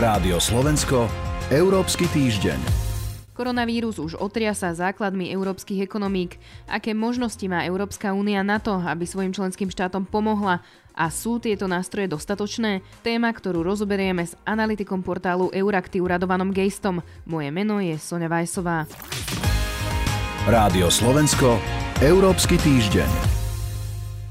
Rádio Slovensko, Európsky týždeň. Koronavírus už otriasa základmi európskych ekonomík. Aké možnosti má Európska únia na to, aby svojim členským štátom pomohla? A sú tieto nástroje dostatočné? Téma, ktorú rozoberieme s analytikom portálu Euraktiv Radovanom Gejstom. Moje meno je Sonja Vajsová. Rádio Slovensko, Európsky týždeň.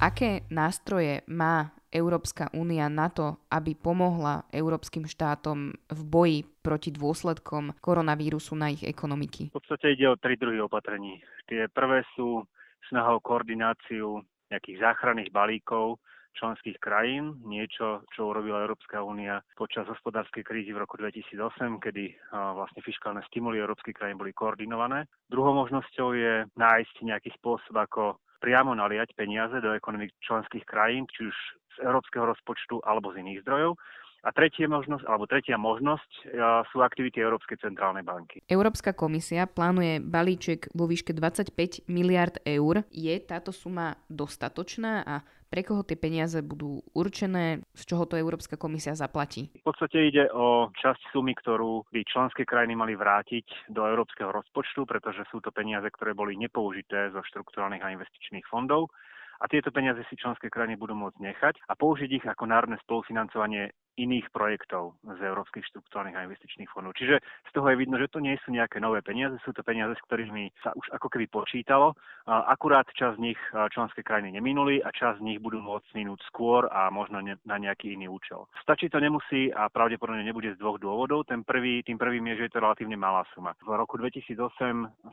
Aké nástroje má Európska únia na to, aby pomohla európskym štátom v boji proti dôsledkom koronavírusu na ich ekonomiky? V podstate ide o tri druhy opatrení. Tie prvé sú snaha o koordináciu nejakých záchranných balíkov členských krajín, niečo, čo urobila Európska únia počas hospodárskej krízy v roku 2008, kedy vlastne fiskálne stimuly európskych krajín boli koordinované. Druhou možnosťou je nájsť nejaký spôsob, ako priamo naliať peniaze do ekonomik členských krajín, či už európskeho rozpočtu alebo z iných zdrojov. A tretia možnosť, alebo tretia možnosť e, sú aktivity Európskej centrálnej banky. Európska komisia plánuje balíček vo výške 25 miliard eur. Je táto suma dostatočná a pre koho tie peniaze budú určené, z čoho to Európska komisia zaplatí? V podstate ide o časť sumy, ktorú by členské krajiny mali vrátiť do európskeho rozpočtu, pretože sú to peniaze, ktoré boli nepoužité zo štrukturálnych a investičných fondov a tieto peniaze si členské krajiny budú môcť nechať a použiť ich ako národné spolufinancovanie iných projektov z európskych štruktúrnych a investičných fondov. Čiže z toho je vidno, že to nie sú nejaké nové peniaze, sú to peniaze, s ktorými sa už ako keby počítalo. Akurát čas z nich členské krajiny neminuli a čas z nich budú môcť minúť skôr a možno na nejaký iný účel. Stačí to nemusí a pravdepodobne nebude z dvoch dôvodov. Ten prvý, tým prvým je, že je to relatívne malá suma. V roku 2008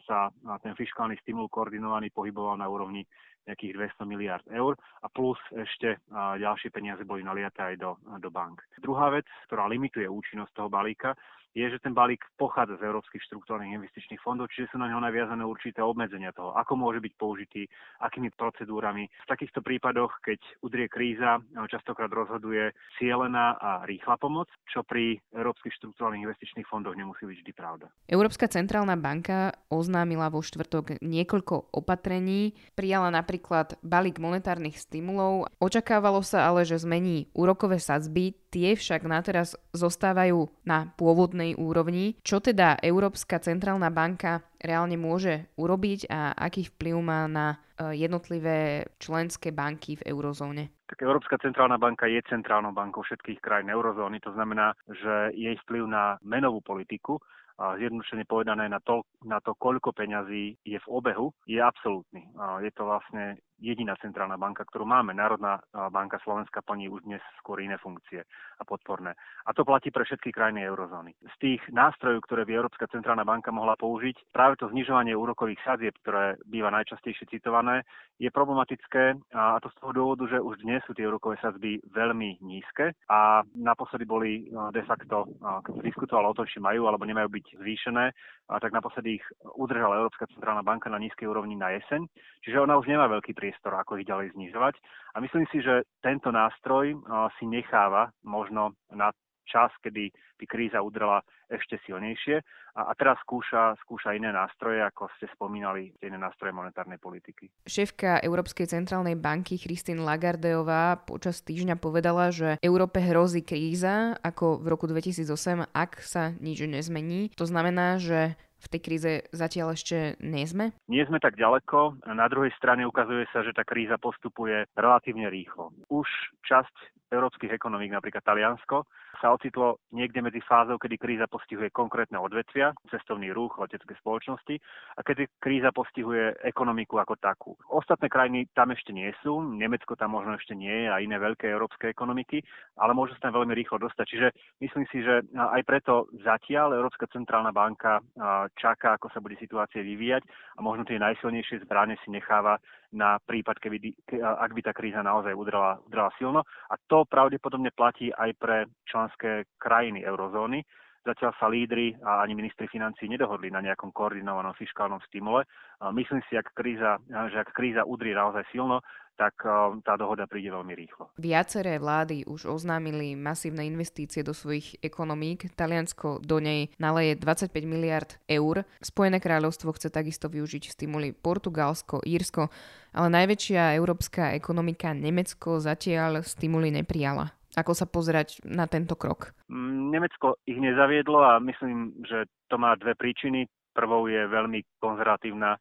sa ten fiskálny stimul koordinovaný pohyboval na úrovni nejakých 200 miliard eur a plus ešte ďalšie peniaze boli naliaté aj do, do bank. Druhá vec, ktorá limituje účinnosť toho balíka, je, že ten balík pochádza z európskych štruktúrnych investičných fondov, čiže sú na neho naviazané určité obmedzenia toho, ako môže byť použitý, akými procedúrami. V takýchto prípadoch, keď udrie kríza, častokrát rozhoduje cielená a rýchla pomoc, čo pri európskych štruktúrnych investičných fondoch nemusí byť vždy pravda. Európska centrálna banka oznámila vo štvrtok niekoľko opatrení, prijala napríklad balík monetárnych stimulov. Očakávalo sa ale, že zmení úrokové sadzby, tie však na teraz zostávajú na pôvodnej úrovni. Čo teda Európska centrálna banka reálne môže urobiť a aký vplyv má na e, jednotlivé členské banky v eurozóne? Tak Európska centrálna banka je centrálnou bankou všetkých krajín eurozóny, to znamená, že jej vplyv na menovú politiku zjednodušene povedané na to, na to, koľko peňazí je v obehu, je absolútny. Je to vlastne jediná centrálna banka, ktorú máme. Národná banka Slovenska plní už dnes skôr iné funkcie a podporné. A to platí pre všetky krajiny eurozóny. Z tých nástrojov, ktoré by Európska centrálna banka mohla použiť, práve to znižovanie úrokových sadzieb, ktoré býva najčastejšie citované, je problematické a to z toho dôvodu, že už dnes sú tie úrokové sadzby veľmi nízke a naposledy boli de facto, keď sa diskutovalo o tom, či majú alebo nemajú byť zvýšené, tak naposledy ich udržala Európska centrálna banka na nízkej úrovni na jeseň. Čiže ona už nemá veľký priestor, ako ich ďalej znižovať. A myslím si, že tento nástroj si necháva možno na čas, kedy by kríza udrela ešte silnejšie a, a teraz skúša, skúša iné nástroje, ako ste spomínali, iné nástroje monetárnej politiky. Šéfka Európskej centrálnej banky Christine Lagardeová počas týždňa povedala, že Európe hrozí kríza ako v roku 2008, ak sa nič nezmení. To znamená, že v tej kríze zatiaľ ešte nie sme? Nie sme tak ďaleko. Na druhej strane ukazuje sa, že tá kríza postupuje relatívne rýchlo. Už časť európskych ekonomík, napríklad Taliansko, sa ocitlo niekde medzi fázou, kedy kríza postihuje konkrétne odvetvia, cestovný ruch, letecké spoločnosti a kedy kríza postihuje ekonomiku ako takú. Ostatné krajiny tam ešte nie sú, Nemecko tam možno ešte nie je a iné veľké európske ekonomiky, ale môžu sa tam veľmi rýchlo dostať. Čiže myslím si, že aj preto zatiaľ Európska centrálna banka čaká, ako sa bude situácia vyvíjať a možno tie najsilnejšie zbranie si necháva na prípad, keby, ak by tá kríza naozaj udrela, udrela silno. A to pravdepodobne platí aj pre členské krajiny eurozóny. Zatiaľ sa lídry a ani ministri financí nedohodli na nejakom koordinovanom fiskálnom stimule. Myslím si, ak kríza, že ak kríza udrie naozaj silno, tak um, tá dohoda príde veľmi rýchlo. Viaceré vlády už oznámili masívne investície do svojich ekonomík. Taliansko do nej naleje 25 miliard eur. Spojené kráľovstvo chce takisto využiť stimuly Portugalsko, Írsko, ale najväčšia európska ekonomika Nemecko zatiaľ stimuly neprijala. Ako sa pozerať na tento krok? Mm, Nemecko ich nezaviedlo a myslím, že to má dve príčiny. Prvou je veľmi konzervatívna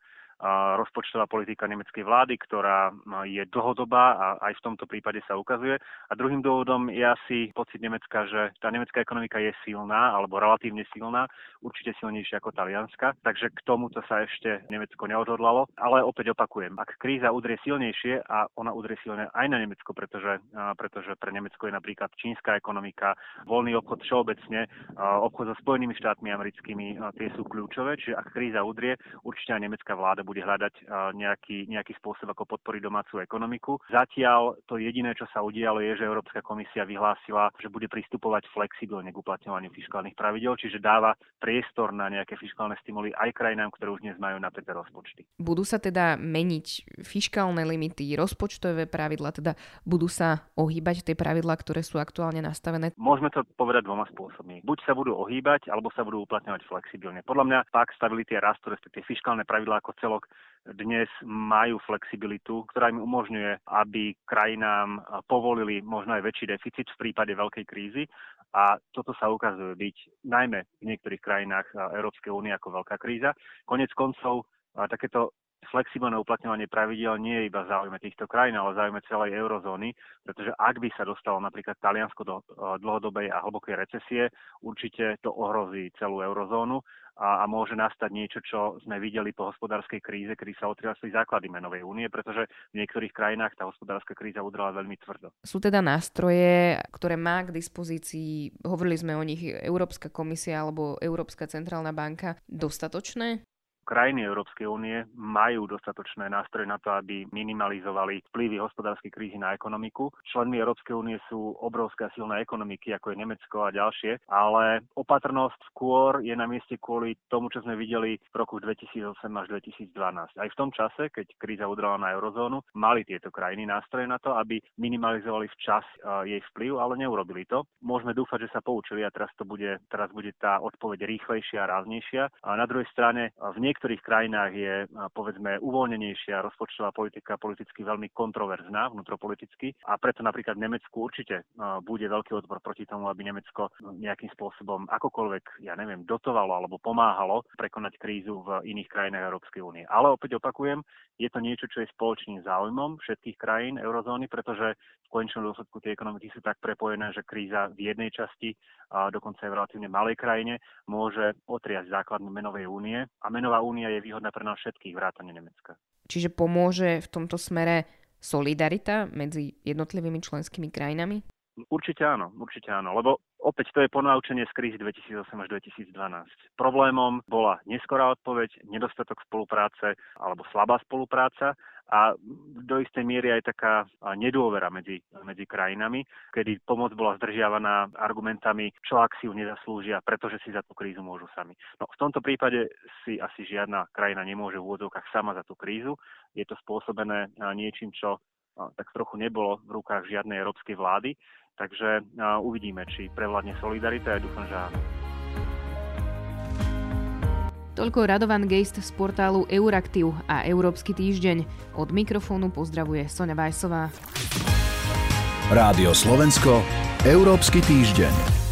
rozpočtová politika nemeckej vlády, ktorá je dlhodobá a aj v tomto prípade sa ukazuje. A druhým dôvodom je asi pocit Nemecka, že tá nemecká ekonomika je silná alebo relatívne silná, určite silnejšia ako talianska, takže k tomuto sa ešte Nemecko neodhodlalo. Ale opäť opakujem, ak kríza udrie silnejšie a ona udrie silne aj na Nemecko, pretože, pretože pre Nemecko je napríklad čínska ekonomika, voľný obchod všeobecne, obchod so Spojenými štátmi americkými, tie sú kľúčové, čiže ak kríza udrie, určite aj nemecká vláda bude hľadať nejaký, nejaký spôsob, ako podporiť domácu ekonomiku. Zatiaľ to jediné, čo sa udialo, je, že Európska komisia vyhlásila, že bude pristupovať flexibilne k uplatňovaniu fiskálnych pravidel, čiže dáva priestor na nejaké fiskálne stimuly aj krajinám, ktoré už dnes majú napäté rozpočty. Budú sa teda meniť fiskálne limity, rozpočtové pravidla, teda budú sa ohýbať tie pravidlá, ktoré sú aktuálne nastavené? Môžeme to povedať dvoma spôsobmi. Buď sa budú ohýbať, alebo sa budú uplatňovať flexibilne. Podľa mňa pak stability a rastu, respektíve fiskálne pravidlá ako celo celok dnes majú flexibilitu, ktorá im umožňuje, aby krajinám povolili možno aj väčší deficit v prípade veľkej krízy. A toto sa ukazuje byť najmä v niektorých krajinách Európskej únie ako veľká kríza. Konec koncov takéto flexibilné uplatňovanie pravidel nie je iba záujme týchto krajín, ale záujme celej eurozóny, pretože ak by sa dostalo napríklad Taliansko do dlhodobej a hlbokej recesie, určite to ohrozí celú eurozónu a, a môže nastať niečo, čo sme videli po hospodárskej kríze, kedy sa otriasli základy menovej únie, pretože v niektorých krajinách tá hospodárska kríza udrala veľmi tvrdo. Sú teda nástroje, ktoré má k dispozícii, hovorili sme o nich, Európska komisia alebo Európska centrálna banka, dostatočné? Krajiny Európskej únie majú dostatočné nástroje na to, aby minimalizovali vplyvy hospodárskej krízy na ekonomiku. Členmi Európskej únie sú obrovské silné ekonomiky, ako je Nemecko a ďalšie, ale opatrnosť skôr je na mieste kvôli tomu, čo sme videli v roku 2008 až 2012. Aj v tom čase, keď kríza udrala na eurozónu, mali tieto krajiny nástroje na to, aby minimalizovali včas e, jej vplyv, ale neurobili to. Môžeme dúfať, že sa poučili a teraz to bude, teraz bude tá odpoveď rýchlejšia a ráznejšia. A na druhej strane v niektorých krajinách je povedzme uvoľnenejšia rozpočtová politika politicky veľmi kontroverzná vnútropoliticky a preto napríklad v Nemecku určite bude veľký odpor proti tomu, aby Nemecko nejakým spôsobom akokoľvek, ja neviem, dotovalo alebo pomáhalo prekonať krízu v iných krajinách Európskej únie. Ale opäť opakujem, je to niečo, čo je spoločným záujmom všetkých krajín eurozóny, pretože v konečnom dôsledku tie ekonomiky sú tak prepojené, že kríza v jednej časti, a dokonca aj v relatívne malej krajine, môže otriasť základnú menovej únie a menová únia je výhodná pre nás všetkých, vrátane Nemecka. Čiže pomôže v tomto smere solidarita medzi jednotlivými členskými krajinami? Určite áno, určite áno, lebo opäť to je ponaučenie z krízy 2008 až 2012. Problémom bola neskorá odpoveď, nedostatok spolupráce alebo slabá spolupráca a do istej miery aj taká nedôvera medzi, medzi krajinami, kedy pomoc bola zdržiavaná argumentami, čo ak si ju nezaslúžia, pretože si za tú krízu môžu sami. No v tomto prípade si asi žiadna krajina nemôže v úvodzovkách sama za tú krízu. Je to spôsobené niečím, čo tak trochu nebolo v rukách žiadnej európskej vlády. Takže uvidíme, či prevládne solidarita. Ja dúfam, že áno. Toľko Radovan Geist z portálu Euraktiv a Európsky týždeň. Od mikrofónu pozdravuje Sonja Vajsová. Rádio Slovensko, Európsky týždeň.